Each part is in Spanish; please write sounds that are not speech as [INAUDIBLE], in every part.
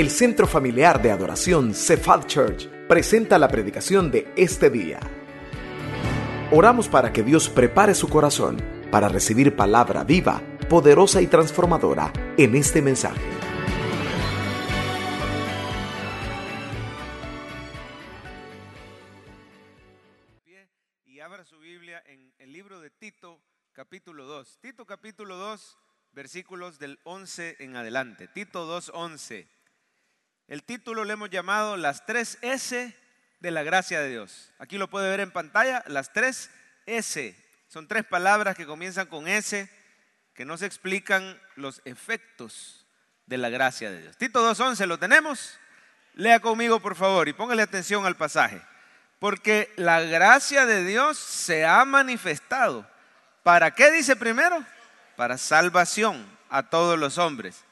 El Centro Familiar de Adoración Cephal Church presenta la predicación de este día. Oramos para que Dios prepare su corazón para recibir palabra viva, poderosa y transformadora en este mensaje. Y abra su Biblia en el libro de Tito, capítulo 2. Tito, capítulo 2, versículos del 11 en adelante. Tito 2, 11. El título le hemos llamado Las tres S de la gracia de Dios. Aquí lo puede ver en pantalla, las tres S. Son tres palabras que comienzan con S, que nos explican los efectos de la gracia de Dios. Tito 2.11, ¿lo tenemos? Lea conmigo, por favor, y póngale atención al pasaje. Porque la gracia de Dios se ha manifestado. ¿Para qué dice primero? Para salvación a todos los hombres,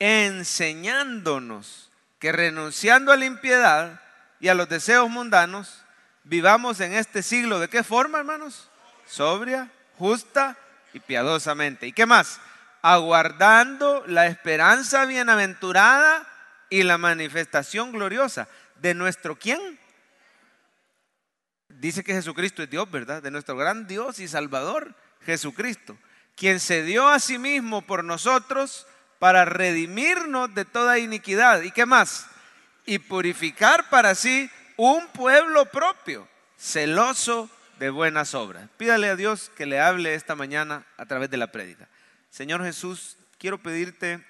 enseñándonos que renunciando a la impiedad y a los deseos mundanos, vivamos en este siglo de qué forma, hermanos? Sobria, justa y piadosamente. ¿Y qué más? Aguardando la esperanza bienaventurada y la manifestación gloriosa de nuestro quién? Dice que Jesucristo es Dios, ¿verdad? De nuestro gran Dios y Salvador, Jesucristo, quien se dio a sí mismo por nosotros para redimirnos de toda iniquidad. ¿Y qué más? Y purificar para sí un pueblo propio, celoso de buenas obras. Pídale a Dios que le hable esta mañana a través de la prédica. Señor Jesús, quiero pedirte,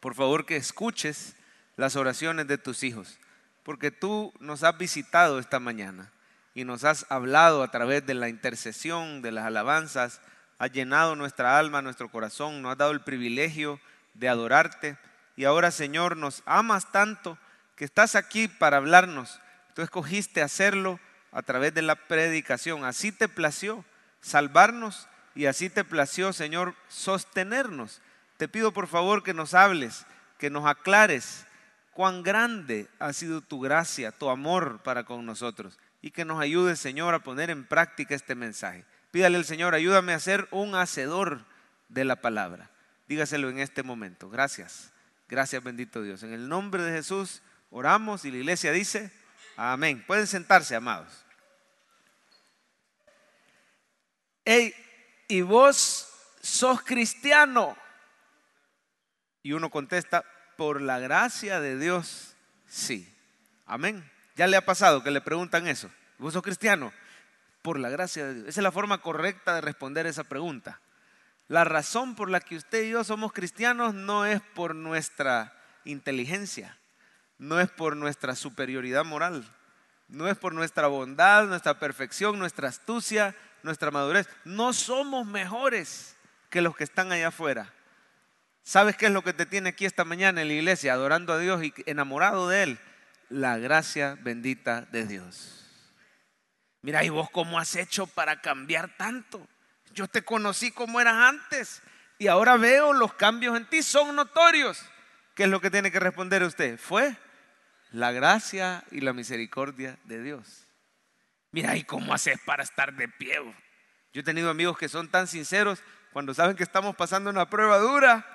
por favor, que escuches las oraciones de tus hijos, porque tú nos has visitado esta mañana y nos has hablado a través de la intercesión, de las alabanzas, has llenado nuestra alma, nuestro corazón, nos has dado el privilegio de adorarte. Y ahora, Señor, nos amas tanto que estás aquí para hablarnos. Tú escogiste hacerlo a través de la predicación. Así te plació salvarnos y así te plació, Señor, sostenernos. Te pido por favor que nos hables, que nos aclares cuán grande ha sido tu gracia, tu amor para con nosotros y que nos ayudes, Señor, a poner en práctica este mensaje. Pídale al Señor, ayúdame a ser un hacedor de la palabra. Dígaselo en este momento. Gracias. Gracias, bendito Dios. En el nombre de Jesús oramos y la iglesia dice, amén. Pueden sentarse, amados. Hey, ¿y vos sos cristiano? Y uno contesta, por la gracia de Dios, sí. Amén. ¿Ya le ha pasado que le preguntan eso? ¿Vos sos cristiano? Por la gracia de Dios. Esa es la forma correcta de responder esa pregunta. La razón por la que usted y yo somos cristianos no es por nuestra inteligencia, no es por nuestra superioridad moral, no es por nuestra bondad, nuestra perfección, nuestra astucia, nuestra madurez. No somos mejores que los que están allá afuera. ¿Sabes qué es lo que te tiene aquí esta mañana en la iglesia, adorando a Dios y enamorado de Él? La gracia bendita de Dios. Mira, ¿y vos cómo has hecho para cambiar tanto? Yo te conocí como eras antes y ahora veo los cambios en ti, son notorios. ¿Qué es lo que tiene que responder usted? Fue la gracia y la misericordia de Dios. Mira, ¿y cómo haces para estar de pie? Yo he tenido amigos que son tan sinceros cuando saben que estamos pasando una prueba dura,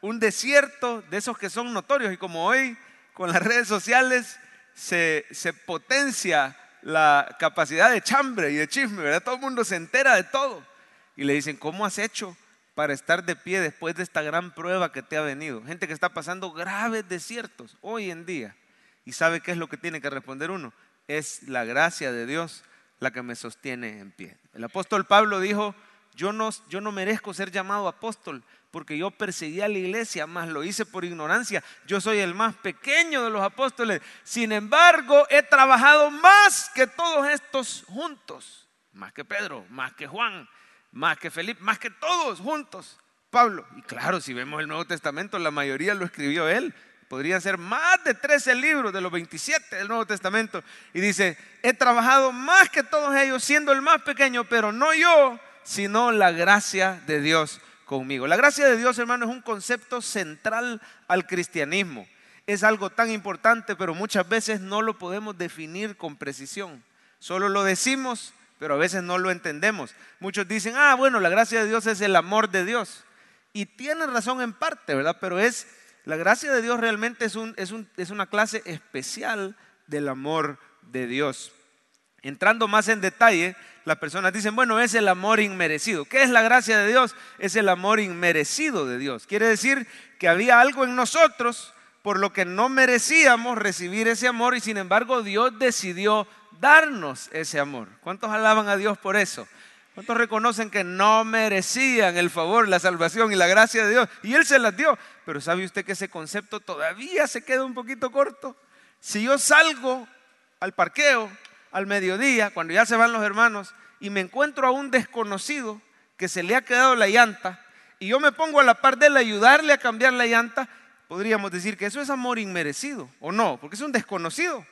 un desierto de esos que son notorios. Y como hoy con las redes sociales se, se potencia la capacidad de chambre y de chisme, ¿verdad? Todo el mundo se entera de todo y le dicen, ¿cómo has hecho para estar de pie después de esta gran prueba que te ha venido? Gente que está pasando graves desiertos hoy en día. ¿Y sabe qué es lo que tiene que responder uno? Es la gracia de Dios la que me sostiene en pie. El apóstol Pablo dijo, yo no, yo no merezco ser llamado apóstol porque yo perseguí a la iglesia, más lo hice por ignorancia. Yo soy el más pequeño de los apóstoles. Sin embargo, he trabajado más que todos estos juntos. Más que Pedro, más que Juan, más que Felipe, más que todos juntos, Pablo. Y claro, si vemos el Nuevo Testamento, la mayoría lo escribió él. Podrían ser más de 13 libros de los 27 del Nuevo Testamento. Y dice, he trabajado más que todos ellos, siendo el más pequeño, pero no yo, sino la gracia de Dios conmigo. La gracia de Dios, hermano, es un concepto central al cristianismo. Es algo tan importante, pero muchas veces no lo podemos definir con precisión. Solo lo decimos pero a veces no lo entendemos. Muchos dicen, ah, bueno, la gracia de Dios es el amor de Dios. Y tienen razón en parte, ¿verdad? Pero es La gracia de Dios realmente es, un, es, un, es una clase especial del amor de Dios. Entrando más en detalle, las personas dicen, bueno, es el amor inmerecido. ¿Qué es la gracia de Dios? Es el amor inmerecido de Dios. Quiere decir que había algo en nosotros por lo que no merecíamos recibir ese amor y sin embargo Dios decidió darnos ese amor. ¿Cuántos alaban a Dios por eso? ¿Cuántos reconocen que no merecían el favor, la salvación y la gracia de Dios? Y Él se las dio. Pero ¿sabe usted que ese concepto todavía se queda un poquito corto? Si yo salgo al parqueo al mediodía, cuando ya se van los hermanos, y me encuentro a un desconocido que se le ha quedado la llanta, y yo me pongo a la par de él a ayudarle a cambiar la llanta, podríamos decir que eso es amor inmerecido, ¿o no? Porque es un desconocido.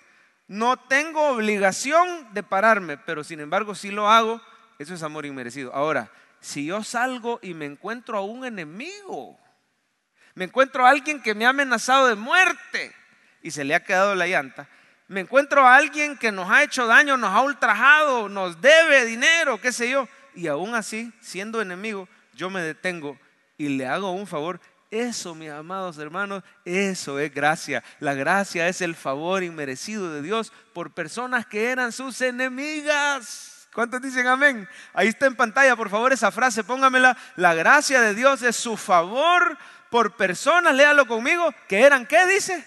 No tengo obligación de pararme, pero sin embargo si lo hago, eso es amor inmerecido. Ahora, si yo salgo y me encuentro a un enemigo, me encuentro a alguien que me ha amenazado de muerte y se le ha quedado la llanta, me encuentro a alguien que nos ha hecho daño, nos ha ultrajado, nos debe dinero, qué sé yo, y aún así, siendo enemigo, yo me detengo y le hago un favor. Eso, mis amados hermanos, eso es gracia. La gracia es el favor inmerecido de Dios por personas que eran sus enemigas. ¿Cuántos dicen amén? Ahí está en pantalla, por favor, esa frase, póngamela. La gracia de Dios es su favor por personas, léalo conmigo, que eran, ¿qué dice?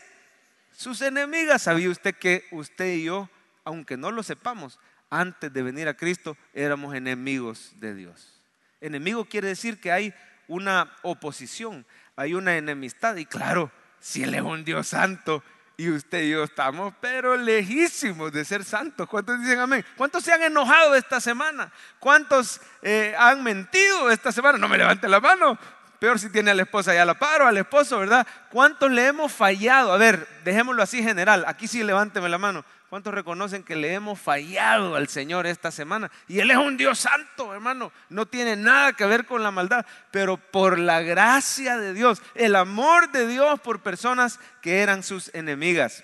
sus enemigas. ¿Sabía usted que usted y yo, aunque no lo sepamos, antes de venir a Cristo éramos enemigos de Dios? Enemigo quiere decir que hay una oposición, hay una enemistad. Y claro, si Él es un Dios santo y usted y yo estamos, pero lejísimos de ser santos. ¿Cuántos dicen amén? ¿Cuántos se han enojado esta semana? ¿Cuántos eh, han mentido esta semana? No me levante la mano, Peor si tiene a la esposa ya la paro, al esposo, ¿verdad? ¿Cuántos le hemos fallado? A ver, dejémoslo así general. Aquí sí levánteme la mano. ¿Cuántos reconocen que le hemos fallado al Señor esta semana? Y Él es un Dios santo, hermano. No tiene nada que ver con la maldad. Pero por la gracia de Dios, el amor de Dios por personas que eran sus enemigas.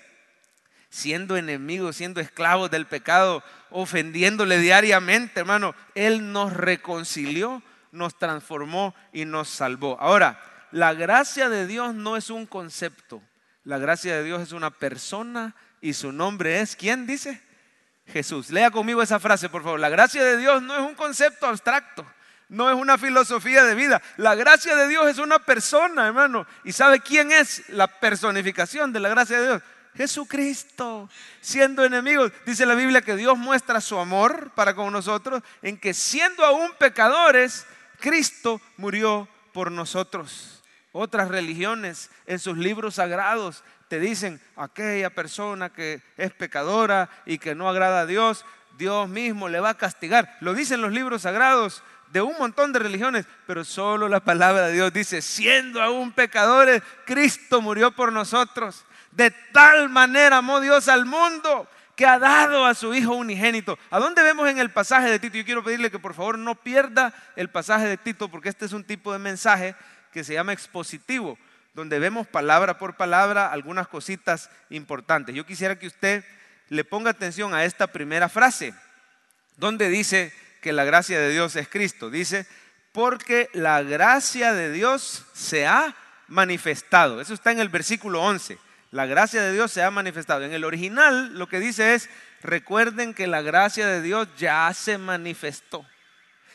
Siendo enemigos, siendo esclavos del pecado, ofendiéndole diariamente, hermano. Él nos reconcilió nos transformó y nos salvó. Ahora, la gracia de Dios no es un concepto. La gracia de Dios es una persona y su nombre es, ¿quién dice? Jesús. Lea conmigo esa frase, por favor. La gracia de Dios no es un concepto abstracto, no es una filosofía de vida. La gracia de Dios es una persona, hermano. ¿Y sabe quién es la personificación de la gracia de Dios? Jesucristo, siendo enemigos. Dice la Biblia que Dios muestra su amor para con nosotros en que siendo aún pecadores, Cristo murió por nosotros. Otras religiones en sus libros sagrados te dicen, aquella persona que es pecadora y que no agrada a Dios, Dios mismo le va a castigar. Lo dicen los libros sagrados de un montón de religiones, pero solo la palabra de Dios dice, siendo aún pecadores, Cristo murió por nosotros. De tal manera amó Dios al mundo que ha dado a su Hijo unigénito. ¿A dónde vemos en el pasaje de Tito? Yo quiero pedirle que por favor no pierda el pasaje de Tito porque este es un tipo de mensaje que se llama expositivo, donde vemos palabra por palabra algunas cositas importantes. Yo quisiera que usted le ponga atención a esta primera frase, donde dice que la gracia de Dios es Cristo. Dice, porque la gracia de Dios se ha manifestado. Eso está en el versículo 11. La gracia de Dios se ha manifestado. En el original lo que dice es, recuerden que la gracia de Dios ya se manifestó.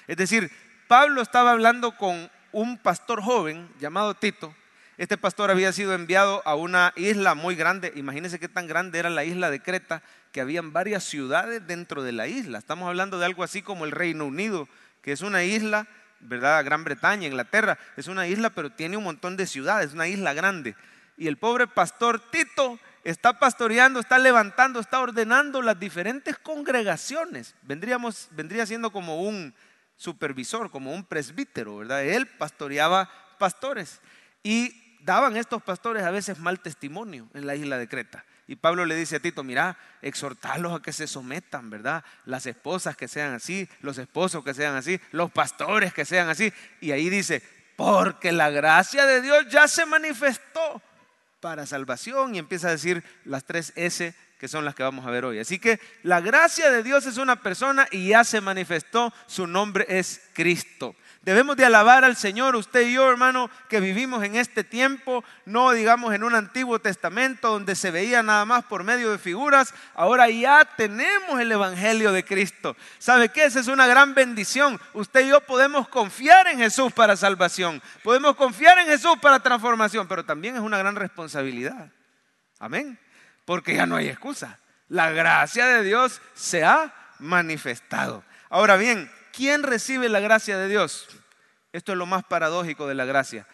Es decir, Pablo estaba hablando con un pastor joven llamado Tito. Este pastor había sido enviado a una isla muy grande. Imagínense qué tan grande era la isla de Creta, que habían varias ciudades dentro de la isla. Estamos hablando de algo así como el Reino Unido, que es una isla, ¿verdad? Gran Bretaña, Inglaterra, es una isla, pero tiene un montón de ciudades, una isla grande y el pobre pastor Tito está pastoreando, está levantando, está ordenando las diferentes congregaciones. Vendríamos, vendría siendo como un supervisor, como un presbítero, ¿verdad? Él pastoreaba pastores y daban estos pastores a veces mal testimonio en la isla de Creta. Y Pablo le dice a Tito, mira, exhortarlos a que se sometan, ¿verdad? Las esposas que sean así, los esposos que sean así, los pastores que sean así. Y ahí dice, porque la gracia de Dios ya se manifestó para salvación y empieza a decir las tres S que son las que vamos a ver hoy. Así que la gracia de Dios es una persona y ya se manifestó, su nombre es Cristo. Debemos de alabar al Señor, usted y yo, hermano, que vivimos en este tiempo, no digamos en un Antiguo Testamento donde se veía nada más por medio de figuras, ahora ya tenemos el Evangelio de Cristo. ¿Sabe qué? Esa es una gran bendición. Usted y yo podemos confiar en Jesús para salvación, podemos confiar en Jesús para transformación, pero también es una gran responsabilidad. Amén. Porque ya no hay excusa. La gracia de Dios se ha manifestado. Ahora bien, ¿quién recibe la gracia de Dios? Esto es lo más paradójico de la gracia.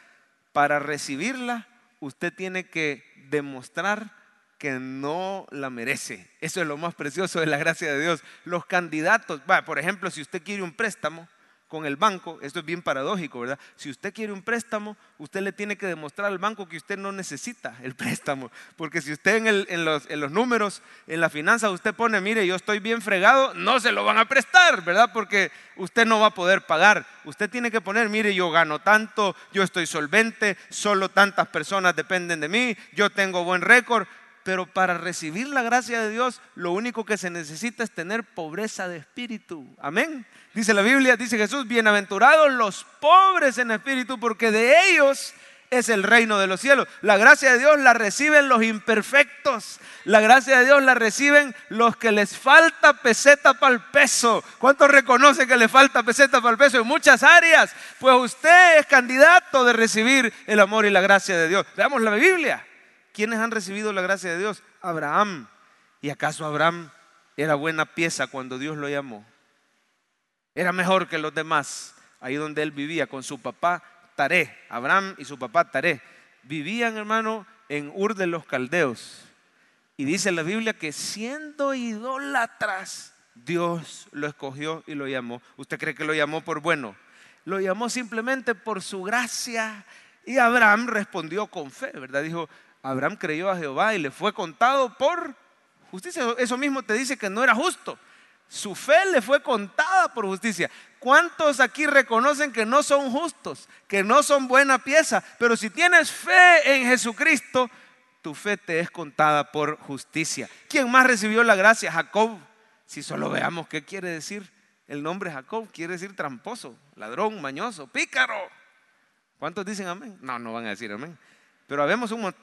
Para recibirla, usted tiene que demostrar que no la merece. Eso es lo más precioso de la gracia de Dios. Los candidatos, por ejemplo, si usted quiere un préstamo, con el banco, esto es bien paradójico, ¿verdad? Si usted quiere un préstamo, usted le tiene que demostrar al banco que usted no necesita el préstamo, porque si usted en, los, los, números, en la finanza, usted pone, mire, yo estoy bien fregado, no se lo van a prestar, ¿verdad? Porque usted no va a poder pagar. Usted tiene que poner, mire, yo gano tanto, yo estoy solvente, solo tantas personas dependen de mí, yo tengo buen récord. Pero para recibir la gracia de Dios, lo único que se necesita es tener pobreza de espíritu. Amén. Dice la Biblia, dice Jesús, bienaventurados los pobres en espíritu, porque de ellos es el reino de los cielos. La gracia de Dios la reciben los imperfectos. La gracia de Dios la reciben los que les falta peseta para el peso. ¿Cuántos reconocen que le falta peseta para el peso en muchas áreas? Pues usted es candidato de recibir el amor y la gracia de Dios. Veamos la Biblia. ¿Quiénes han recibido la gracia de Dios? Abraham. ¿Y acaso Abraham era buena pieza cuando Dios lo llamó? Era mejor que los demás. Ahí donde él vivía con su papá Taré, Abraham y su papá Taré, vivían, hermano, en Ur de los Caldeos. Y dice la Biblia que siendo idólatras, Dios lo escogió y lo llamó. ¿Usted cree que lo llamó por bueno? Lo llamó simplemente por su gracia. Y Abraham respondió con fe, ¿verdad? Dijo, Abraham creyó a Jehová y le fue contado por justicia. Eso mismo te dice que no era justo. Su fe le fue contada por justicia. ¿Cuántos aquí reconocen que no son justos, que no son buena pieza? Pero si tienes fe en Jesucristo, tu fe te es contada por justicia. ¿Quién más recibió la gracia? Jacob. Si solo veamos qué quiere decir el nombre Jacob, quiere decir tramposo, ladrón, mañoso, pícaro. ¿Cuántos dicen amén? No, no van a decir amén. Pero habemos un,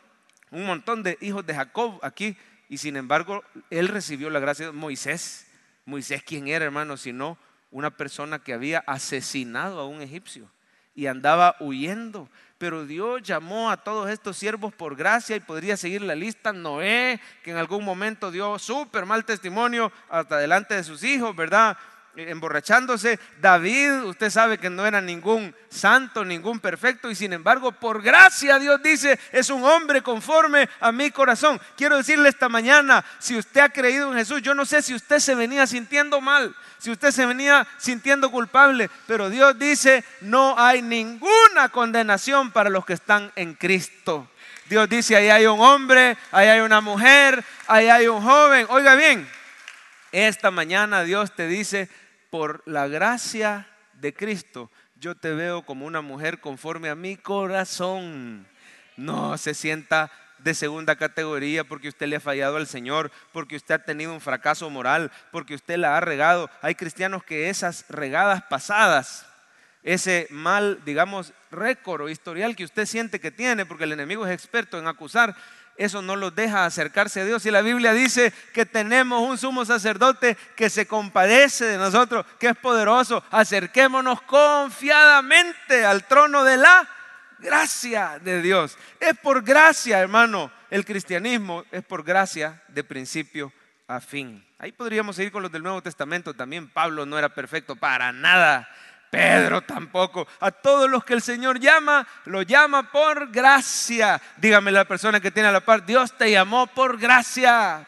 un montón de hijos de Jacob aquí y sin embargo él recibió la gracia de Moisés. Moisés, ¿quién era, hermano? Sino una persona que había asesinado a un egipcio y andaba huyendo. Pero Dios llamó a todos estos siervos por gracia y podría seguir la lista. Noé, que en algún momento dio súper mal testimonio hasta delante de sus hijos, ¿verdad? Emborrachándose. David, usted sabe que no era ningún santo, ningún perfecto, y sin embargo, por gracia Dios dice, es un hombre conforme a mi corazón. Quiero decirle esta mañana, si usted ha creído en Jesús, yo no sé si usted se venía sintiendo mal, si usted se venía sintiendo culpable, pero Dios dice, no hay ninguna condenación para los que están en Cristo. Dios dice, ahí hay un hombre, ahí hay una mujer, ahí hay un joven. Oiga bien, esta mañana Dios te dice, por la gracia de Cristo, yo te veo como una mujer conforme a mi corazón. No se sienta de segunda categoría porque usted le ha fallado al Señor, porque usted ha tenido un fracaso moral, porque usted la ha regado. Hay cristianos que esas regadas pasadas, ese mal, digamos, récord o historial que usted siente que tiene, porque el enemigo es experto en acusar, eso no los deja acercarse a Dios. Y la Biblia dice que tenemos un sumo sacerdote que se compadece de nosotros, que es poderoso. Acerquémonos confiadamente al trono de la gracia de Dios. Es por gracia, hermano. El cristianismo es por gracia de principio a fin. Ahí podríamos seguir con los del Nuevo Testamento también. Pablo no era perfecto para nada. Pedro tampoco. A todos los que el Señor llama, lo llama por gracia. Dígame la persona que tiene a la par, Dios te llamó por gracia.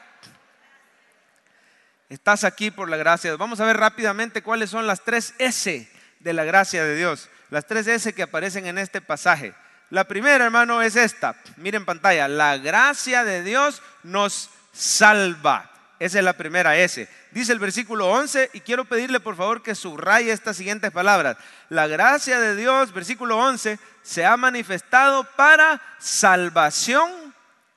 Estás aquí por la gracia. Vamos a ver rápidamente cuáles son las tres S de la gracia de Dios. Las tres S que aparecen en este pasaje. La primera, hermano, es esta. Miren pantalla. La gracia de Dios nos salva. Esa es la primera S. Dice el versículo 11 y quiero pedirle por favor que subraye estas siguientes palabras. La gracia de Dios, versículo 11, se ha manifestado para salvación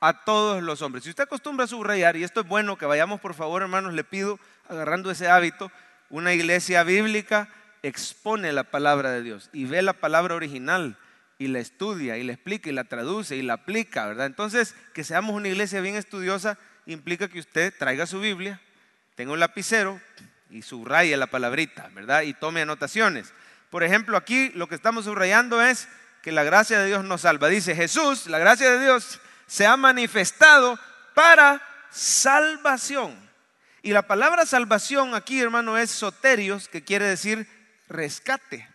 a todos los hombres. Si usted acostumbra a subrayar, y esto es bueno que vayamos por favor hermanos, le pido, agarrando ese hábito, una iglesia bíblica expone la palabra de Dios y ve la palabra original y la estudia y la explica y la traduce y la aplica, ¿verdad? Entonces, que seamos una iglesia bien estudiosa implica que usted traiga su Biblia, tenga un lapicero y subraye la palabrita, ¿verdad? Y tome anotaciones. Por ejemplo, aquí lo que estamos subrayando es que la gracia de Dios nos salva. Dice Jesús, la gracia de Dios se ha manifestado para salvación. Y la palabra salvación aquí, hermano, es soterios, que quiere decir rescate.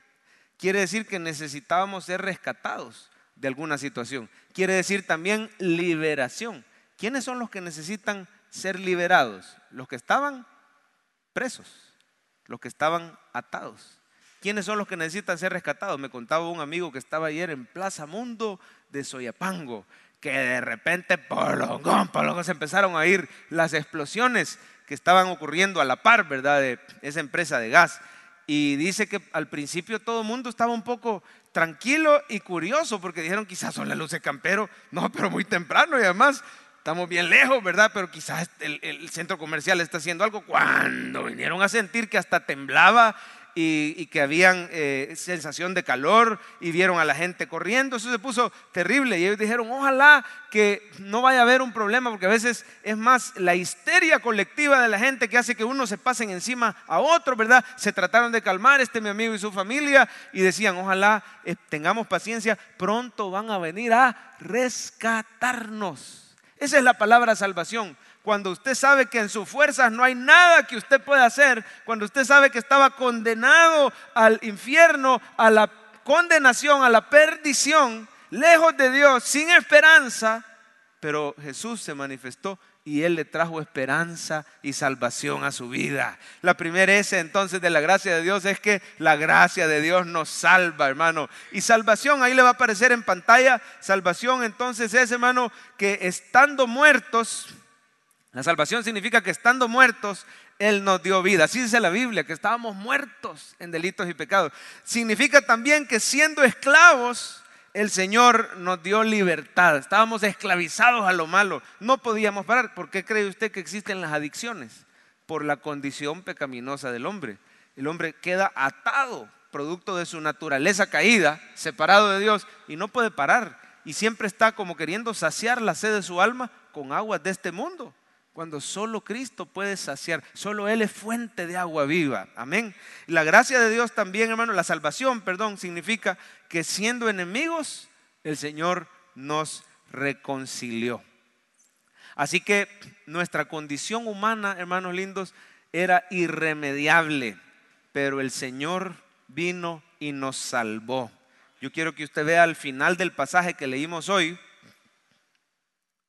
Quiere decir que necesitábamos ser rescatados de alguna situación. Quiere decir también liberación. ¿Quiénes son los que necesitan ser liberados? Los que estaban presos, los que estaban atados. ¿Quiénes son los que necesitan ser rescatados? Me contaba un amigo que estaba ayer en Plaza Mundo de Soyapango, que de repente, polongón, polongón, se empezaron a ir las explosiones que estaban ocurriendo a la par, ¿verdad?, de esa empresa de gas. Y dice que al principio todo el mundo estaba un poco tranquilo y curioso porque dijeron quizás son las luces campero. No, pero muy temprano y además estamos bien lejos, ¿verdad? Pero quizás el, centro comercial está haciendo algo. Cuando vinieron a sentir que hasta temblaba y, que habían eh, sensación de calor y vieron a la gente corriendo. Eso se puso terrible y ellos dijeron, ojalá que no vaya a haber un problema, porque a veces es más la histeria colectiva de la gente que hace que uno se pasen encima a otro, ¿verdad? Se trataron de calmar este mi amigo y su familia y decían, ojalá eh, tengamos paciencia, pronto van a venir a rescatarnos. Esa es la palabra salvación. Cuando usted sabe que en sus fuerzas no hay nada que usted pueda hacer, cuando usted sabe que estaba condenado al infierno, a la condenación, a la perdición, lejos de Dios, sin esperanza, pero Jesús se manifestó y Él le trajo esperanza y salvación a su vida. La primera S entonces de la gracia de Dios es que la gracia de Dios nos salva, hermano. Y salvación, ahí le va a aparecer en pantalla, salvación entonces es, hermano, que estando muertos, la salvación significa que estando muertos, Él nos dio vida. Así dice la Biblia, que estábamos muertos en delitos y pecados. Significa también que siendo esclavos, el Señor nos dio libertad. Estábamos esclavizados a lo malo. No podíamos parar. ¿Por qué cree usted que existen las adicciones? Por la condición pecaminosa del hombre. El hombre queda atado, producto de su naturaleza caída, separado de Dios, y no puede parar. Y siempre está como queriendo saciar la sed de su alma con aguas de este mundo cuando solo Cristo puede saciar, solo Él es fuente de agua viva. Amén. La gracia de Dios también, hermano, la salvación, perdón, significa que siendo enemigos, el Señor nos reconcilió. Así que nuestra condición humana, hermanos lindos, era irremediable, pero el Señor vino y nos salvó. Yo quiero que usted vea al final del pasaje que leímos hoy,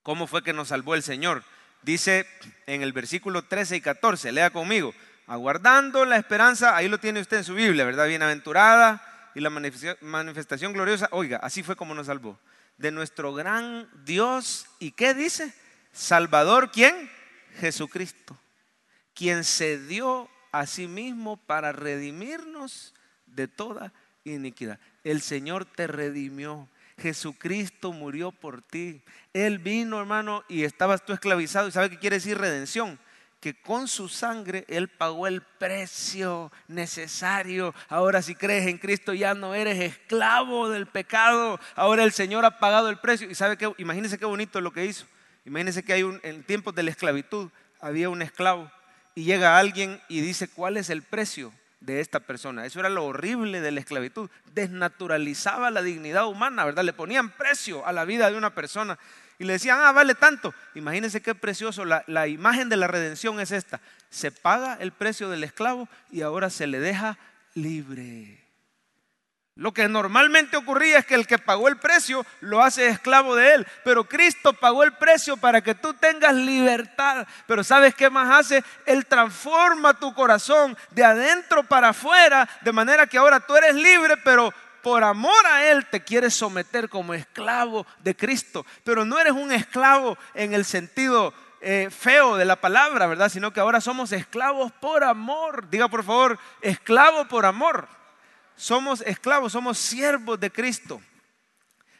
cómo fue que nos salvó el Señor. Dice en el versículo 13 y 14, lea conmigo, aguardando la esperanza, ahí lo tiene usted en su Biblia, ¿verdad? Bienaventurada y la manifestación gloriosa, oiga, así fue como nos salvó, de nuestro gran Dios, ¿y qué dice? Salvador, ¿quién? Jesucristo, quien se dio a sí mismo para redimirnos de toda iniquidad. El Señor te redimió. Jesucristo murió por ti. Él vino, hermano, y estabas tú esclavizado. ¿Y sabe qué quiere decir redención? Que con su sangre Él pagó el precio necesario. Ahora si crees en Cristo ya no eres esclavo del pecado. Ahora el Señor ha pagado el precio. Y sabe qué, imagínese qué bonito lo que hizo. Imagínese que hay un, en tiempos de la esclavitud había un esclavo y llega alguien y dice cuál es el precio de esta persona. Eso era lo horrible de la esclavitud. Desnaturalizaba la dignidad humana, ¿verdad? Le ponían precio a la vida de una persona y le decían, ah, vale tanto. Imagínense qué precioso. La, la imagen de la redención es esta. Se paga el precio del esclavo y ahora se le deja libre. Lo que normalmente ocurría es que el que pagó el precio lo hace esclavo de él, pero Cristo pagó el precio para que tú tengas libertad. Pero ¿sabes qué más hace? Él transforma tu corazón de adentro para afuera, de manera que ahora tú eres libre, pero por amor a Él te quieres someter como esclavo de Cristo. Pero no eres un esclavo en el sentido eh, feo de la palabra, ¿verdad? Sino que ahora somos esclavos por amor. Diga por favor, esclavo por amor somos esclavos, somos siervos de Cristo.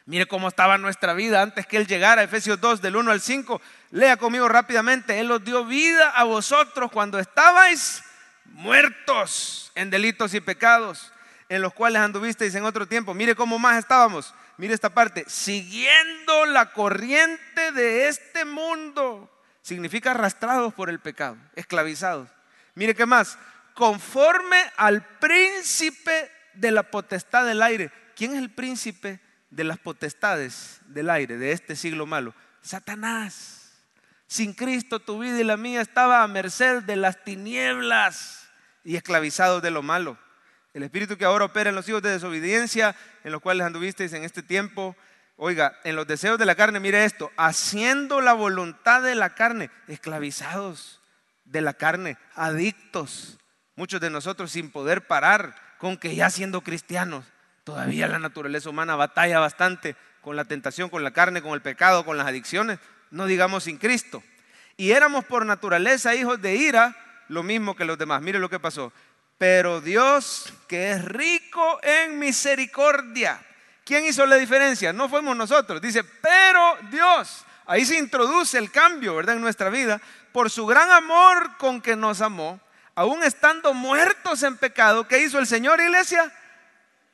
Mire cómo estaba nuestra vida antes que Él llegara, Efesios 2, del 1 al 5. Lea conmigo rápidamente. Él os dio vida a vosotros cuando estabais muertos en delitos y pecados, en los cuales anduvisteis en otro tiempo. Mire cómo más estábamos. Mire esta parte. Siguiendo la corriente de este mundo. Significa arrastrados por el pecado, esclavizados. Mire qué más. Conforme al príncipe de la potestad del aire. ¿Quién es el príncipe de las potestades del aire de este siglo malo? Satanás. Sin Cristo tu vida y la mía estaba a merced de las tinieblas y esclavizados de lo malo. El espíritu que ahora opera en los hijos de desobediencia, en los cuales anduvisteis en este tiempo, oiga, en los deseos de la carne, mire esto, haciendo la voluntad de la carne, esclavizados de la carne, adictos, muchos de nosotros sin poder parar, con que ya siendo cristianos, todavía la naturaleza humana batalla bastante con la tentación, con la carne, con el pecado, con las adicciones, no digamos sin Cristo. Y éramos por naturaleza hijos de ira, lo mismo que los demás. Mire lo que pasó. Pero Dios, que es rico en misericordia, ¿quién hizo la diferencia? No fuimos nosotros. Dice, pero Dios, ahí se introduce el cambio, ¿verdad? En nuestra vida, por su gran amor con que nos amó, aún estando muertos en pecado, ¿qué hizo el Señor, iglesia?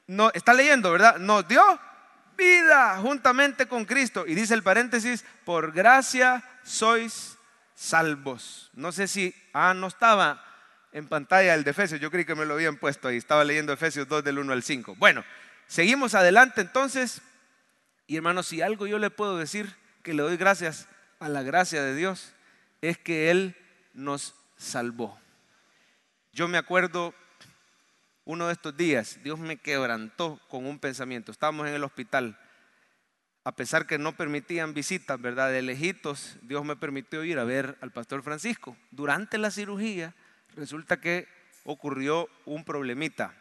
No, está leyendo, ¿verdad? Nos dio vida juntamente con Cristo. Y dice el paréntesis, por gracia sois salvos. No sé si, ah, no estaba en pantalla el de Efesios, yo creí que me lo habían puesto ahí, estaba leyendo Efesios 2 del 1 al 5. Bueno, seguimos adelante entonces. Y hermanos, si algo yo le puedo decir que le doy gracias a la gracia de Dios, es que Él nos salvó. Yo me acuerdo uno de estos días, Dios me quebrantó con un pensamiento. Estábamos en el hospital, a pesar que no permitían visitas, ¿verdad? De lejitos, Dios me permitió ir a ver al pastor Francisco. Durante la cirugía, resulta que ocurrió un problemita.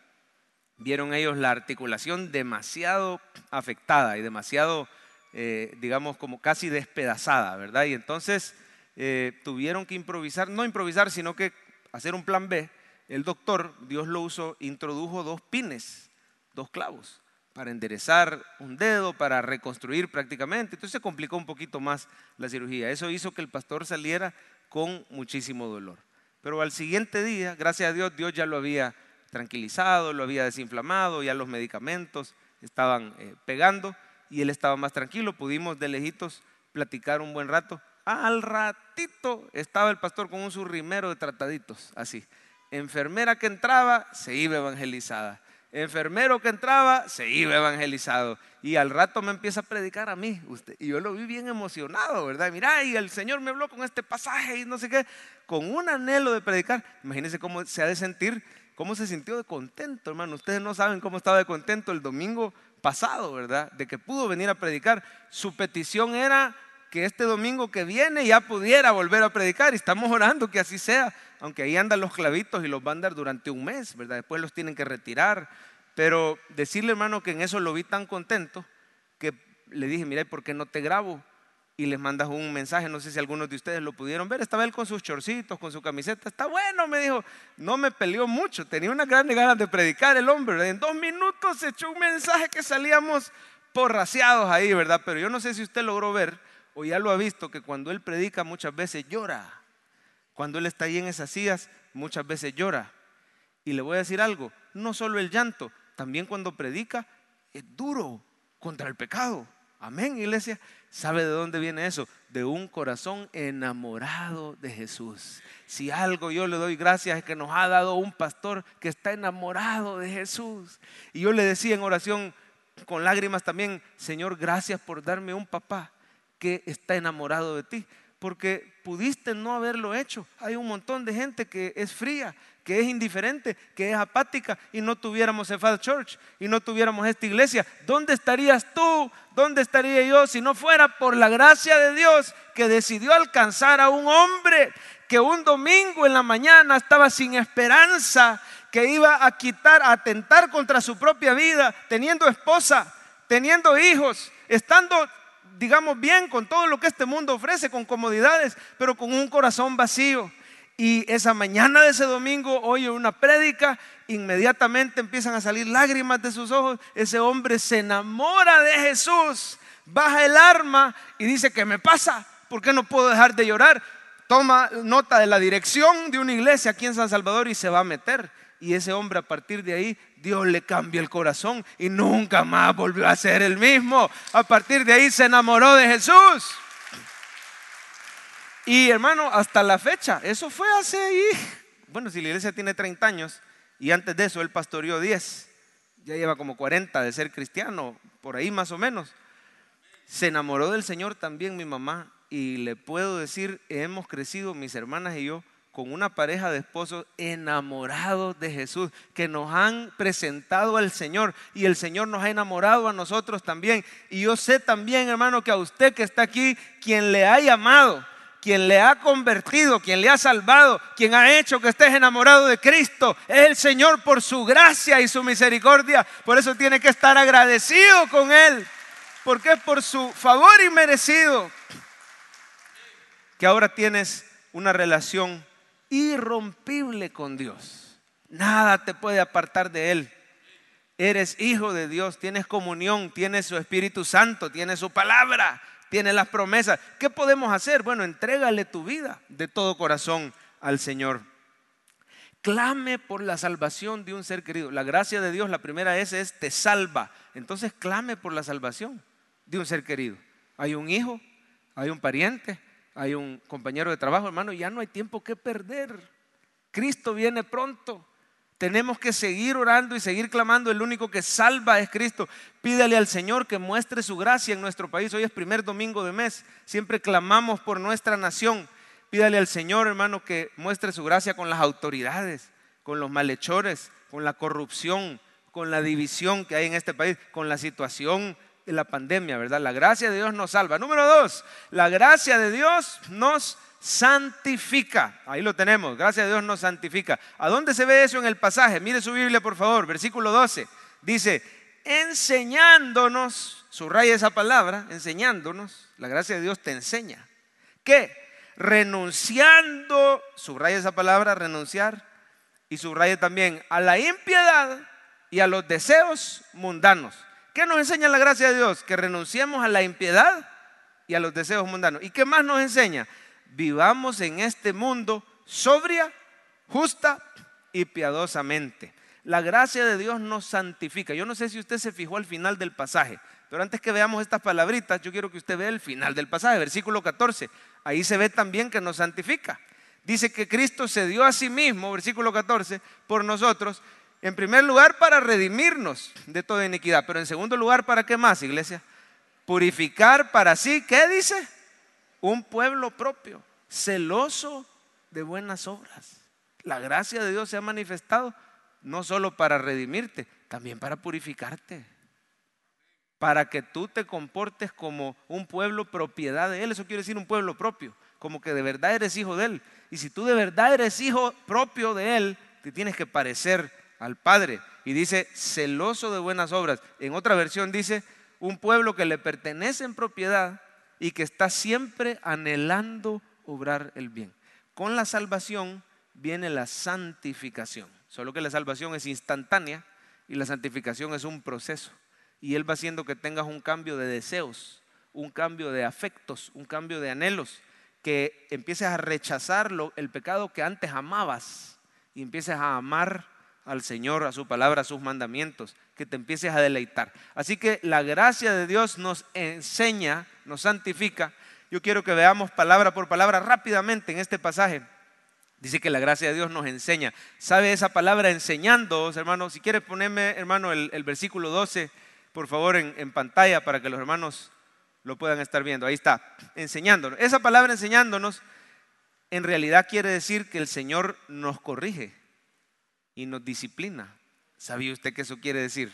Vieron ellos la articulación demasiado afectada y demasiado, eh, digamos, como casi despedazada, ¿verdad? Y entonces eh, tuvieron que improvisar, no improvisar, sino que hacer un plan B el doctor, Dios lo usó, introdujo dos pines, dos clavos, para enderezar un dedo, para reconstruir prácticamente. Entonces se complicó un poquito más la cirugía. Eso hizo que el pastor saliera con muchísimo dolor. Pero al siguiente día, gracias a Dios, Dios ya lo había tranquilizado, lo había desinflamado, ya los medicamentos estaban eh, pegando y él estaba más tranquilo. Pudimos de lejitos platicar un buen rato. Al ratito estaba el pastor con un surrimero de trataditos, así. Enfermera que entraba, se iba evangelizada. Enfermero que entraba, se iba evangelizado. Y al rato me empieza a predicar a mí. Usted, y yo lo vi bien emocionado, ¿verdad? Mira, y el Señor me habló con este pasaje y no sé qué, con un anhelo de predicar. Imagínense cómo se ha de sentir, cómo se sintió de contento, hermano. Ustedes no saben cómo estaba de contento el domingo pasado, ¿verdad? De que pudo venir a predicar. Su petición era que este domingo que viene ya pudiera volver a predicar. Y estamos orando que así sea aunque ahí andan los clavitos y los van a dar durante un mes, ¿verdad? Después los tienen que retirar. Pero decirle, hermano, que en eso lo vi tan contento que le dije, mira, ¿por qué no te grabo? Y les mandas un mensaje, no sé si algunos de ustedes lo pudieron ver, estaba él con sus chorcitos, con su camiseta, está bueno, me dijo, no me peleó mucho, tenía una gran ganas de predicar el hombre, en dos minutos echó un mensaje que salíamos porraciados ahí, ¿verdad? Pero yo no sé si usted logró ver o ya lo ha visto, que cuando él predica muchas veces llora. Cuando Él está ahí en esas sillas, muchas veces llora. Y le voy a decir algo, no solo el llanto, también cuando predica es duro contra el pecado. Amén, iglesia. ¿Sabe de dónde viene eso? De un corazón enamorado de Jesús. Si algo yo le doy gracias es que nos ha dado un pastor que está enamorado de Jesús. Y yo le decía en oración con lágrimas también, Señor, gracias por darme un papá que está enamorado de ti porque pudiste no haberlo hecho. Hay un montón de gente que es fría, que es indiferente, que es apática y no tuviéramos Cephal Church y no tuviéramos esta iglesia. ¿Dónde estarías tú? ¿Dónde estaría yo si no fuera por la gracia de Dios que decidió alcanzar a un hombre que un domingo en la mañana estaba sin esperanza, que iba a quitar, a atentar contra su propia vida, teniendo esposa, teniendo hijos, estando digamos bien con todo lo que este mundo ofrece, con comodidades, pero con un corazón vacío. y esa mañana de ese domingo oye una prédica, inmediatamente empiezan a salir lágrimas de sus ojos, ese hombre se enamora de Jesús, baja el arma y dice, ¿qué me pasa? ¿Por qué no puedo dejar de llorar? Toma nota de la dirección de una iglesia aquí en San Salvador y se va a meter. Y ese hombre a partir de ahí, Dios le cambia el corazón y nunca más volvió a ser el mismo. A partir de ahí se enamoró de Jesús. Y hermano, hasta la fecha, eso fue hace, bueno, si la iglesia tiene 30 años y antes de eso él pastoreó 10, ya lleva como 40 de ser cristiano, por ahí más o menos. Se enamoró del Señor también mi mamá y le puedo decir, hemos crecido mis hermanas y yo con una pareja de esposos enamorados de Jesús, que nos han presentado al Señor y el Señor nos ha enamorado a nosotros también. Y yo sé también, hermano, que a usted que está aquí, quien le ha llamado, quien le ha convertido, quien le ha salvado, quien ha hecho que estés enamorado de Cristo, es el Señor por su gracia y su misericordia. Por eso tiene que estar agradecido con Él, porque es por su favor inmerecido que ahora tienes una relación irrompible con Dios. Nada te puede apartar de Él. Eres hijo de Dios, tienes comunión, tienes su Espíritu Santo, tienes su palabra tiene las promesas. ¿Qué podemos hacer? Bueno, entrégale tu vida de todo corazón al Señor. Clame por la salvación de un ser querido. La gracia de Dios, la primera S es te salva. Entonces clame por la salvación de un ser querido. Hay un hijo, hay un pariente, hay un compañero de trabajo, hermano, ya no hay tiempo que perder. Cristo viene pronto. Tenemos que seguir orando y seguir clamando. El único que salva es Cristo. Pídale al Señor que muestre su gracia en nuestro país. Hoy es primer domingo de mes. Siempre clamamos por nuestra nación. Pídale al Señor, hermano, que muestre su gracia con las autoridades, con los malhechores, con la corrupción, con la división que hay en este país, con la situación la pandemia, ¿verdad? La gracia de Dios nos salva. Número dos, la gracia de Dios nos santifica. Ahí lo tenemos, gracias a Dios nos santifica. ¿A dónde se ve eso en el pasaje? Mire su Biblia, por favor, versículo 12. Dice, enseñándonos, subraya esa palabra, enseñándonos, la gracia de Dios te enseña. ¿Qué? Renunciando, subraya esa palabra, renunciar, y subraya también a la impiedad y a los deseos mundanos. ¿Qué nos enseña la gracia de Dios? Que renunciemos a la impiedad y a los deseos mundanos. ¿Y qué más nos enseña? vivamos en este mundo sobria, justa y piadosamente. La gracia de Dios nos santifica. Yo no sé si usted se fijó al final del pasaje, pero antes que veamos estas palabritas, yo quiero que usted vea el final del pasaje, versículo 14. Ahí se ve también que nos santifica. Dice que Cristo se dio a sí mismo, versículo 14, por nosotros, en primer lugar para redimirnos de toda iniquidad, pero en segundo lugar para qué más, iglesia? Purificar para sí, ¿qué dice? un pueblo propio, celoso de buenas obras. La gracia de Dios se ha manifestado no solo para redimirte, también para purificarte. Para que tú te comportes como un pueblo propiedad de Él. Eso quiere decir un pueblo propio, como que de verdad eres hijo de Él. Y si tú de verdad eres hijo propio de Él, te tienes que parecer al Padre. Y dice, celoso de buenas obras. En otra versión dice, un pueblo que le pertenece en propiedad, y que está siempre anhelando obrar el bien. Con la salvación viene la santificación, solo que la salvación es instantánea y la santificación es un proceso. Y Él va haciendo que tengas un cambio de deseos, un cambio de afectos, un cambio de anhelos, que empieces a rechazar el pecado que antes amabas y empieces a amar al Señor, a su palabra, a sus mandamientos, que te empieces a deleitar. Así que la gracia de Dios nos enseña, nos santifica. Yo quiero que veamos palabra por palabra rápidamente en este pasaje. Dice que la gracia de Dios nos enseña. ¿Sabe esa palabra enseñando, hermanos? Si quieres ponerme, hermano, el, versículo 12, por favor, en, en pantalla para que los hermanos lo puedan estar viendo. Ahí está, enseñándonos. Esa palabra enseñándonos en realidad quiere decir que el Señor nos corrige y nos disciplina. ¿Sabía usted qué eso quiere decir?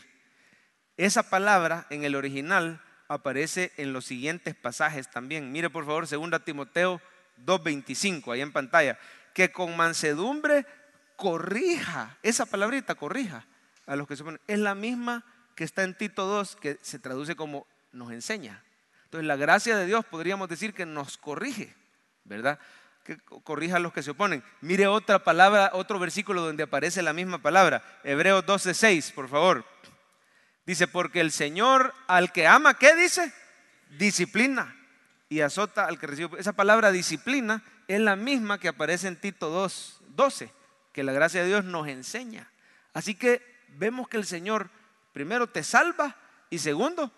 Esa palabra en el original aparece en los siguientes pasajes también. Mire por favor 2 Timoteo 2.25, ahí en pantalla. Que con mansedumbre corrija, esa palabrita corrija a los que se ponen. Es la misma que está en Tito 2, que se traduce como nos enseña. Entonces la gracia de Dios podríamos decir que nos corrige, ¿verdad? Que corrija a los que se oponen. Mire otra palabra, otro versículo donde aparece la misma palabra. Hebreos 12:6, por favor. Dice, porque el Señor al que ama, ¿qué dice? Disciplina y azota al que recibe. Esa palabra disciplina es la misma que aparece en Tito 2, 12, que la gracia de Dios nos enseña. Así que vemos que el Señor primero te salva y segundo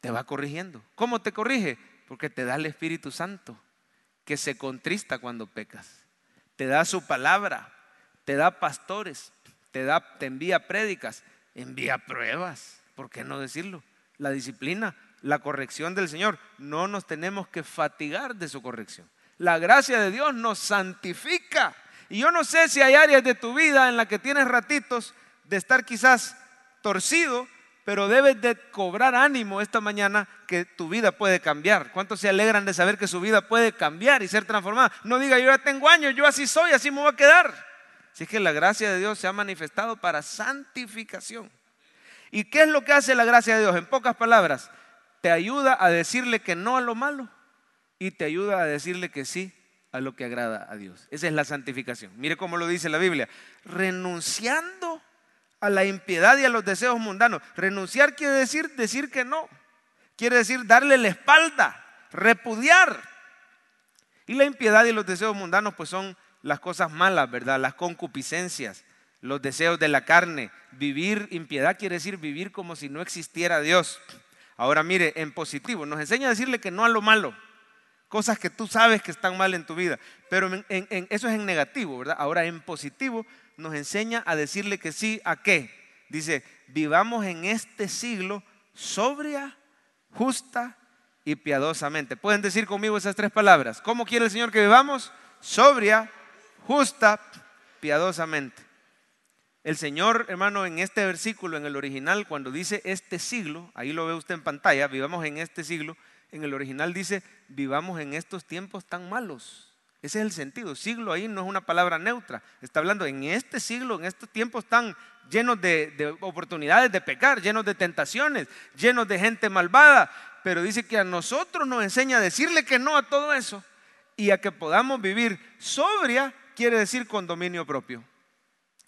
te va corrigiendo. ¿Cómo te corrige? Porque te da el Espíritu Santo que se contrista cuando pecas. Te da su palabra, te da pastores, te, da, te envía prédicas, envía pruebas. ¿Por qué no decirlo? La disciplina, la corrección del Señor. No nos tenemos que fatigar de su corrección. La gracia de Dios nos santifica. Y yo no sé si hay áreas de tu vida en las que tienes ratitos de estar quizás torcido pero debes de cobrar ánimo esta mañana que tu vida puede cambiar. ¿Cuántos se alegran de saber que su vida puede cambiar y ser transformada? No diga, yo ya tengo años, yo así soy, así me voy a quedar. Si es que la gracia de Dios se ha manifestado para santificación. ¿Y qué es lo que hace la gracia de Dios? En pocas palabras, te ayuda a decirle que no a lo malo y te ayuda a decirle que sí a lo que agrada a Dios. Esa es la santificación. Mire cómo lo dice la Biblia. Renunciando a la impiedad y a los deseos mundanos. Renunciar quiere decir decir que no. Quiere decir darle la espalda, repudiar. Y la impiedad y los deseos mundanos pues son las cosas malas, ¿verdad? Las concupiscencias, los deseos de la carne. Vivir impiedad quiere decir vivir como si no existiera Dios. Ahora mire, en positivo, nos enseña a decirle que no a lo malo. Cosas que tú sabes que están mal en tu vida. Pero eso es en negativo, ¿verdad? Ahora en positivo nos enseña a decirle que sí a qué. Dice, vivamos en este siglo sobria, justa y piadosamente. ¿Pueden decir conmigo esas tres palabras? ¿Cómo quiere el Señor que vivamos? Sobria, justa, piadosamente. El Señor, hermano, en este versículo, en el original, cuando dice este siglo, ahí lo ve usted en pantalla, vivamos en este siglo, en el original dice, vivamos en estos tiempos tan malos. Ese es el sentido. Siglo ahí no es una palabra neutra. Está hablando en este siglo, en estos tiempos tan llenos de, oportunidades de pecar, llenos de tentaciones, llenos de gente malvada. Pero dice que a nosotros nos enseña a decirle que no a todo eso y a que podamos vivir sobria, quiere decir con dominio propio.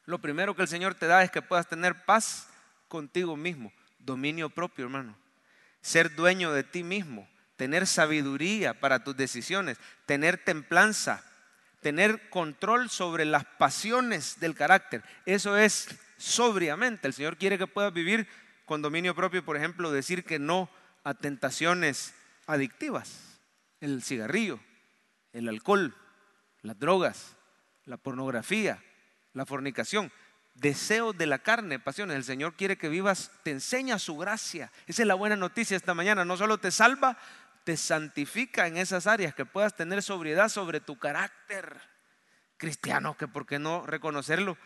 Lo primero que el Señor te da es que puedas tener paz contigo mismo, dominio propio, hermano. Ser dueño de ti mismo tener sabiduría para tus decisiones, tener templanza, tener control sobre las pasiones del carácter. Eso es sobriamente. El Señor quiere que puedas vivir con dominio propio, por ejemplo, decir que no a tentaciones adictivas, el cigarrillo, el alcohol, las drogas, la pornografía, la fornicación deseos de la carne, pasiones. El Señor quiere que vivas, te enseña su gracia. Esa es la buena noticia esta mañana. No solo te salva, te santifica en esas áreas, que puedas tener sobriedad sobre tu carácter cristiano, que por qué no reconocerlo.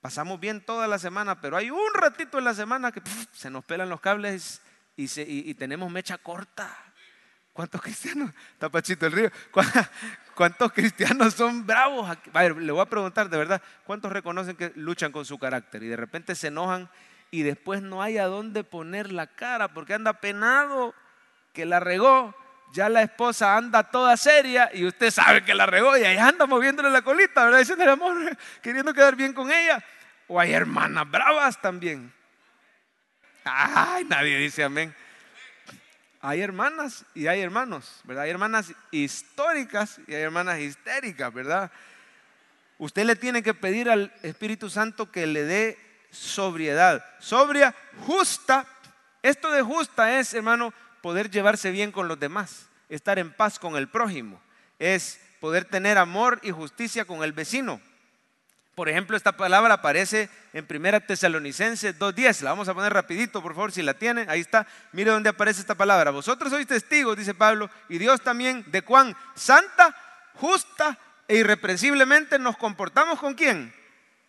Pasamos bien toda la semana, pero hay un ratito en la semana que se nos pelan los cables y, tenemos mecha corta. ¿Cuántos cristianos? [LAUGHS] Tapachito el río. ¿Cuántos cristianos son bravos? A ver, le voy a preguntar de verdad, ¿cuántos reconocen que luchan con su carácter y de repente se enojan y después no hay a dónde poner la cara porque anda penado? Que la regó, ya la esposa anda toda seria y usted sabe que la regó y ahí anda moviéndole la colita, ¿verdad? Diciendo el amor, [LAUGHS] queriendo quedar bien con ella. O hay hermanas bravas también. Ay, nadie dice amén. Hay hermanas y hay hermanos, ¿verdad? Hay hermanas históricas y hay hermanas histéricas, ¿verdad? Usted le tiene que pedir al Espíritu Santo que le dé sobriedad. Sobria, justa. Esto de justa es, hermano, poder llevarse bien con los demás, estar en paz con el prójimo, es poder tener amor y justicia con el vecino. Por ejemplo, esta palabra aparece en 1 Tesalonicenses 2.10. La vamos a poner rapidito, por favor, si la tienen. Ahí está. Mire dónde aparece esta palabra. Vosotros sois testigos, dice Pablo, y Dios también, de cuán santa, justa e irreprensiblemente nos comportamos con quién?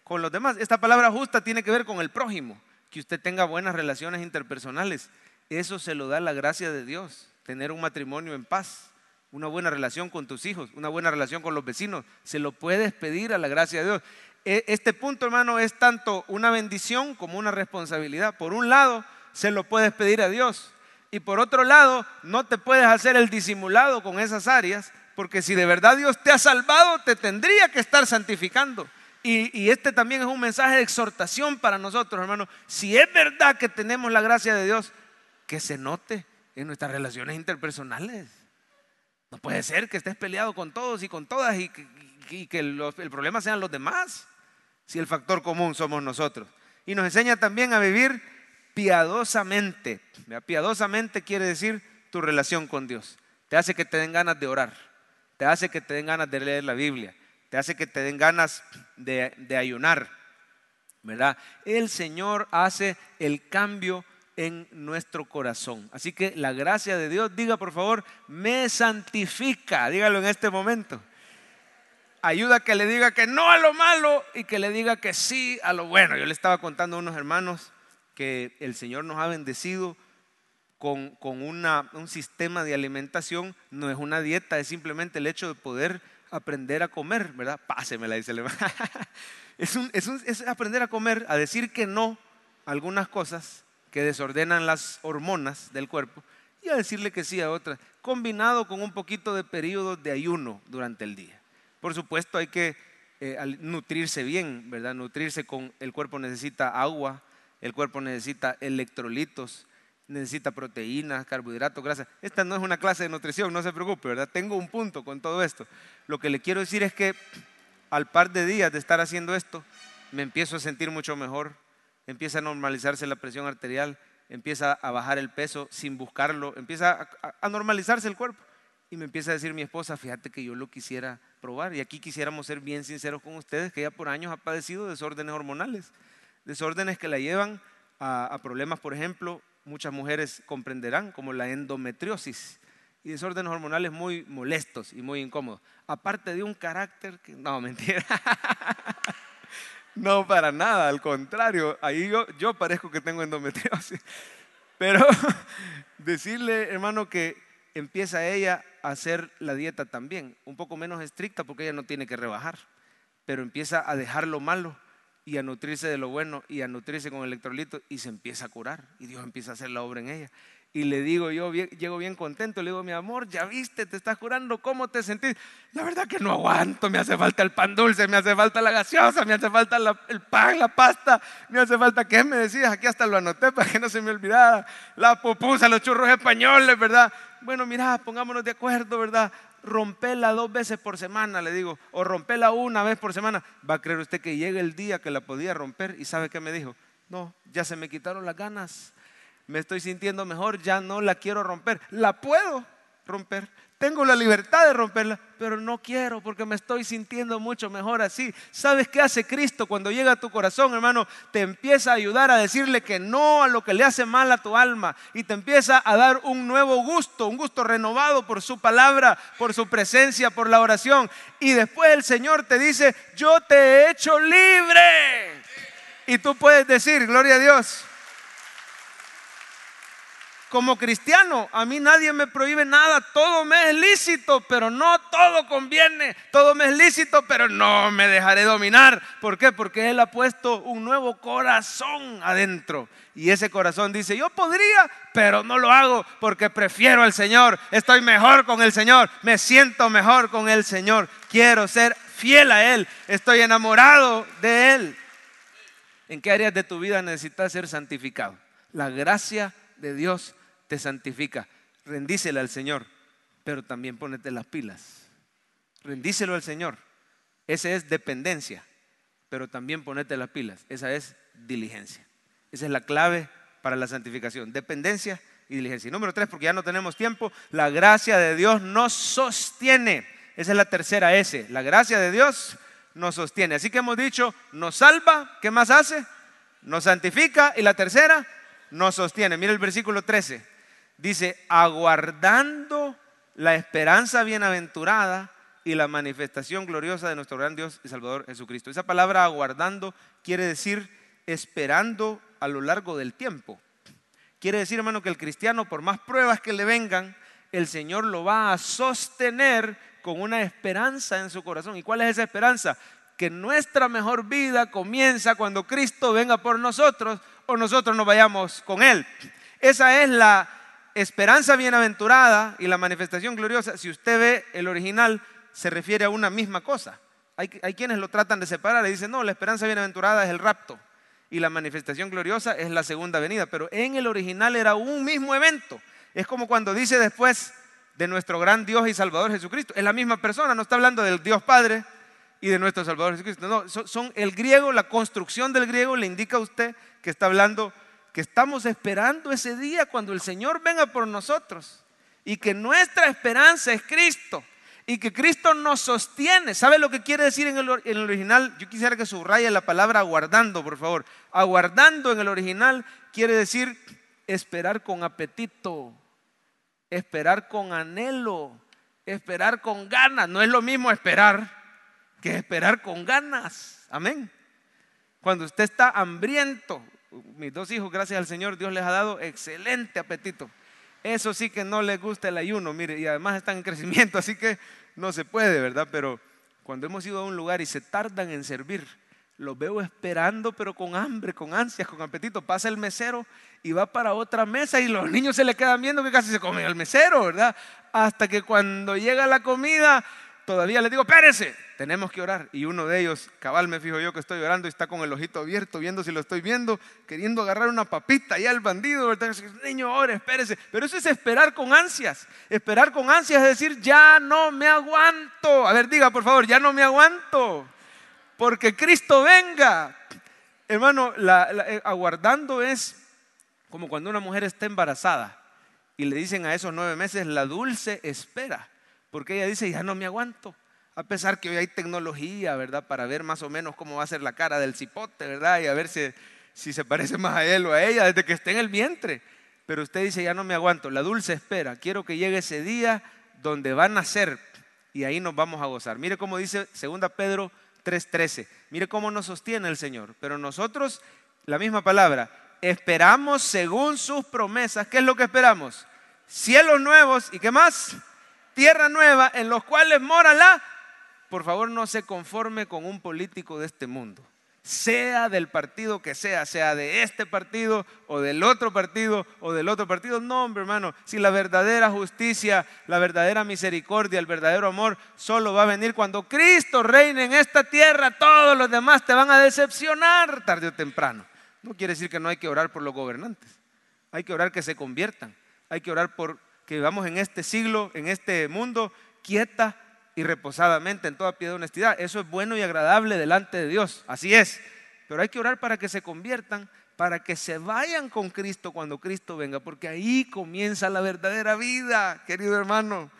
Con los demás. Esta palabra justa tiene que ver con el prójimo. Que usted tenga buenas relaciones interpersonales. Eso se lo da la gracia de Dios, tener un matrimonio en paz, una buena relación con tus hijos, una buena relación con los vecinos. Se lo puedes pedir a la gracia de Dios. E, este punto, hermano, es tanto una bendición como una responsabilidad. Por un lado, se lo puedes pedir a Dios. Y por otro lado, no te puedes hacer el disimulado con esas áreas Porque si de verdad Dios te ha salvado, te tendría que estar santificando. Y, este también es un mensaje de exhortación para nosotros, hermanos. Si es verdad que tenemos la gracia de Dios, que se note en nuestras relaciones interpersonales. No puede ser que estés peleado con todos y con todas y, que el problema sean los demás, si el factor común somos nosotros. Y nos enseña también a vivir piadosamente. Piadosamente quiere decir tu relación con Dios. Te hace que te den ganas de orar, te hace que te den ganas de leer la Biblia, te hace que te den ganas de, ayunar, ¿verdad? El Señor hace el cambio en nuestro corazón. Así que la gracia de Dios, diga por favor, me santifica, dígalo en este momento. Ayuda a que le diga que no a lo malo y que le diga que sí a lo bueno. Yo le estaba contando a unos hermanos que el Señor nos ha bendecido con, con un sistema de alimentación, no es una dieta, es simplemente el hecho de poder aprender a comer, ¿verdad? Pásemela, dice el [LAUGHS] es, es, es aprender a comer, a decir que no a algunas cosas que desordenan las hormonas del cuerpo y a decirle que sí a otras, combinado con un poquito de periodo de ayuno durante el día. Por supuesto hay que eh, nutrirse bien, ¿verdad? Nutrirse con, el cuerpo necesita agua, el cuerpo necesita electrolitos, necesita proteínas, carbohidratos, grasas. Esta no es una clase de nutrición, no se preocupe, ¿verdad? Tengo un punto con todo esto. Lo que le quiero decir es que al par de días de estar haciendo esto, me empiezo a sentir mucho mejor, empieza a normalizarse la presión arterial, empieza a bajar el peso sin buscarlo, empieza a, normalizarse el cuerpo. Y me empieza a decir mi esposa, fíjate que yo lo quisiera probar. Y aquí quisiéramos ser bien sinceros con ustedes, que ella por años ha padecido desórdenes hormonales, desórdenes que la llevan a problemas, por ejemplo, muchas mujeres comprenderán, como la endometriosis y desórdenes hormonales muy molestos y muy incómodos. Aparte de un carácter que, no, mentira. [LAUGHS] no, para nada, al contrario, ahí yo, yo parezco que tengo endometriosis. [LAUGHS] Pero [LAUGHS] decirle, hermano, que empieza ella a hacer la dieta también, un poco menos estricta porque ella no tiene que rebajar, pero empieza a dejar lo malo y a nutrirse de lo bueno y a nutrirse con electrolitos y se empieza a curar y Dios empieza a hacer la obra en ella. Y le digo yo, llego bien contento, le digo, mi amor, ya viste, te estás curando, ¿cómo te sentís? La verdad que no aguanto, me hace falta el pan dulce, me hace falta la gaseosa, me hace falta el pan, la pasta, me hace falta, ¿qué me decías? Aquí hasta lo anoté para que no se me olvidara, la pupusa, los churros españoles, ¿verdad? Bueno, mira, pongámonos de acuerdo, ¿verdad? rompela dos veces por semana, le digo, o rompela una vez por semana. Va a creer usted que llegue el día que la podía romper y sabe qué me dijo. No, ya se me quitaron las ganas. Me estoy sintiendo mejor, ya no la quiero romper. La puedo romper, tengo la libertad de romperla, pero no quiero porque me estoy sintiendo mucho mejor así. ¿Sabes qué hace Cristo cuando llega a tu corazón, hermano? Te empieza a ayudar a decirle que no a lo que le hace mal a tu alma y te empieza a dar un nuevo gusto, un gusto renovado por su palabra, por su presencia, por la oración. Y después el Señor te dice, yo te he hecho libre. Y tú puedes decir, gloria a Dios como cristiano, a mí nadie me prohíbe nada, todo me es lícito, pero no todo conviene, todo me es lícito, pero no me dejaré dominar. ¿Por qué? Porque Él ha puesto un nuevo corazón adentro. Y ese corazón dice, yo podría, pero no lo hago porque prefiero al Señor, estoy mejor con el Señor, me siento mejor con el Señor, quiero ser fiel a Él, estoy enamorado de Él. ¿En qué áreas de tu vida necesitas ser santificado? La gracia de Dios te santifica. Rendísela al Señor, pero también ponete las pilas. Rendíselo al Señor. Esa es dependencia, pero también ponete las pilas. Esa es diligencia. Esa es la clave para la santificación. Dependencia y diligencia. número tres, porque ya no tenemos tiempo, la gracia de Dios nos sostiene. Esa es la tercera S. La gracia de Dios nos sostiene. Así que hemos dicho, nos salva. ¿Qué más hace? Nos santifica. Y la tercera, nos sostiene. Mira el versículo 13 dice, aguardando la esperanza bienaventurada y la manifestación gloriosa de nuestro gran Dios y Salvador Jesucristo. Esa palabra aguardando quiere decir esperando a lo largo del tiempo. Quiere decir, hermano, que el cristiano, por más pruebas que le vengan, el Señor lo va a sostener con una esperanza en su corazón. ¿Y cuál es esa esperanza? Que nuestra mejor vida comienza cuando Cristo venga por nosotros o nosotros nos vayamos con Él. Esa es la esperanza bienaventurada y la manifestación gloriosa, si usted ve el original, se refiere a una misma cosa. Hay, hay, quienes lo tratan de separar y dicen, no, la esperanza bienaventurada es el rapto y la manifestación gloriosa es la segunda venida, pero en el original era un mismo evento. Es como cuando dice después de nuestro gran Dios y Salvador Jesucristo, es la misma persona, no está hablando del Dios Padre y de nuestro Salvador Jesucristo, no, son, el griego, la construcción del griego le indica a usted que está hablando que estamos esperando ese día cuando el Señor venga por nosotros y que nuestra esperanza es Cristo y que Cristo nos sostiene. ¿Sabe lo que quiere decir en el, en el, original? Yo quisiera que subraye la palabra aguardando, por favor. Aguardando en el original quiere decir esperar con apetito, esperar con anhelo, esperar con ganas. No es lo mismo esperar que esperar con ganas. Amén. Cuando usted está hambriento, mis dos hijos, gracias al Señor, Dios les ha dado excelente apetito. Eso sí que no les gusta el ayuno, mire, y además están en crecimiento, [LAUGHS] así que no se puede, ¿verdad? Pero cuando hemos ido a un lugar y se tardan en servir, los veo esperando, pero con hambre, con ansias, con apetito. Pasa el mesero y va para otra mesa y los niños se le quedan viendo que casi se comen al mesero, ¿verdad? Hasta que cuando llega la comida, todavía les digo, espérese, tenemos que orar. Y uno de ellos, cabal me fijo yo que estoy orando y está con el ojito abierto, viendo si lo estoy viendo, queriendo agarrar una papita ya el bandido. Niño, ore, espérese. Pero eso es esperar con ansias. Esperar con ansias es decir, ya no me aguanto. A ver, diga por favor, ya no me aguanto. Porque Cristo venga. Hermano, la, eh, aguardando es como cuando una mujer está embarazada y le dicen a esos nueve meses la dulce espera. Porque ella dice, ya no me aguanto. A pesar que hoy hay tecnología, ¿verdad? Para ver más o menos cómo va a ser la cara del cipote, ¿verdad? Y a ver si, si se parece más a él o a ella desde que esté en el vientre. Pero usted dice, ya no me aguanto. La dulce espera. Quiero que llegue ese día donde va a nacer y ahí nos vamos a gozar. Mire cómo dice 2 Pedro 3:13. Mire cómo nos sostiene el Señor. Pero nosotros, la misma palabra, esperamos según sus promesas. ¿Qué es lo que esperamos? Cielos nuevos y qué más? Tierra nueva en los cuales mora la por favor no se conforme con un político de este mundo. Sea del partido que sea, sea de este partido o del otro partido o del otro partido. No, hombre, hermano, si la verdadera justicia, la verdadera misericordia, el verdadero amor solo va a venir cuando Cristo reine en esta tierra, todos los demás te van a decepcionar tarde o temprano. No quiere decir que no hay que orar por los gobernantes. Hay que orar que se conviertan. Hay que orar por que vivamos en este siglo, en este mundo, quieta y reposadamente en toda piedad y honestidad. Eso es bueno y agradable delante de Dios. Así es. Pero hay que orar para que se conviertan, para que se vayan con Cristo cuando Cristo venga, porque ahí comienza la verdadera vida, querido hermano.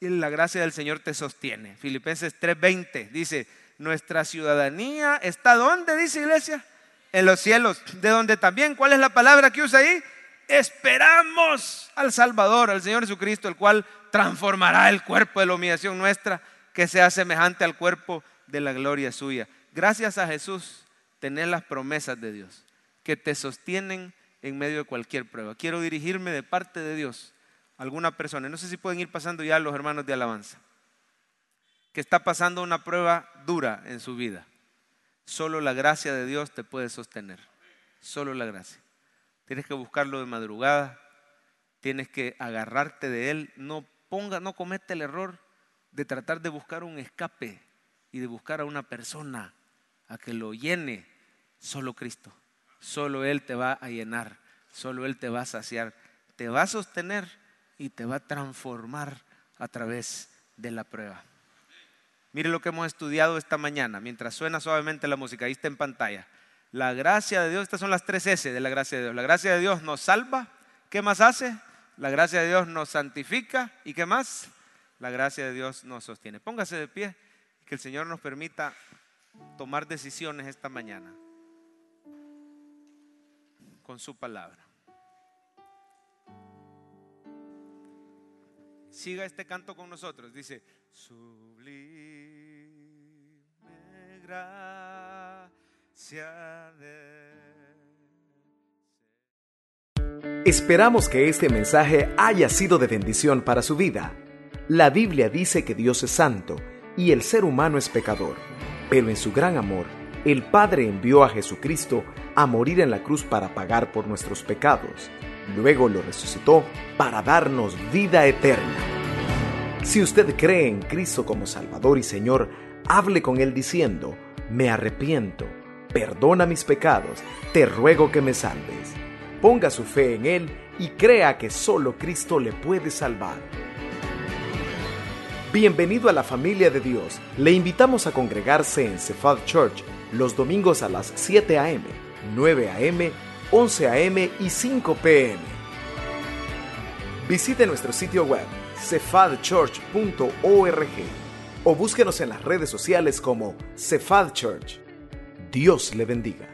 Y la gracia del Señor te sostiene. Filipenses 3:20 dice, nuestra ciudadanía está ¿dónde? Dice iglesia. En los cielos, de donde también, ¿cuál es la palabra que usa ahí? Esperamos al Salvador, al Señor Jesucristo, el cual transformará el cuerpo de la humillación nuestra, que sea semejante al cuerpo de la gloria suya. Gracias a Jesús, tener las promesas de Dios que te sostienen en medio de cualquier prueba. Quiero dirigirme de parte de Dios a alguna persona. No sé si pueden ir pasando ya los hermanos de alabanza. Que está pasando una prueba dura en su vida. Solo la gracia de Dios te puede sostener. Solo la gracia. Tienes que buscarlo de madrugada. Tienes que agarrarte de Él. No ponga, no cometa el error de tratar de buscar un escape y de buscar a una persona a que lo llene. Solo Cristo. Solo Él te va a llenar. Solo Él te va a saciar. Te va a sostener y te va a transformar a través de la prueba. Mire lo que hemos estudiado esta mañana, mientras suena suavemente la música, ahí está en pantalla. La gracia de Dios, estas son las tres S de la gracia de Dios. La gracia de Dios nos salva. ¿Qué más hace? La gracia de Dios nos santifica. ¿Y qué más? La gracia de Dios nos sostiene. Póngase de pie. Que el Señor nos permita tomar decisiones esta mañana con su palabra. Siga este canto con nosotros. Dice, sublime gracia Esperamos que este mensaje haya sido de bendición para su vida. La Biblia dice que Dios es santo y el ser humano es pecador, pero en su gran amor, el Padre envió a Jesucristo a morir en la cruz para pagar por nuestros pecados. luego lo resucitó para darnos vida eterna. Si usted cree en Cristo como Salvador y Señor, hable con Él diciendo, me arrepiento, perdona mis pecados, te ruego que me salves. Ponga su fe en Él y crea que solo Cristo le puede salvar. Bienvenido a la familia de Dios. Le invitamos a congregarse en Cephal Church los domingos a las 7 a.m., 9 a.m., 11 a.m. y 5 p.m. Visite nuestro sitio web cefadchurch.org o búsquenos en las redes sociales como Cephal Church. Dios le bendiga.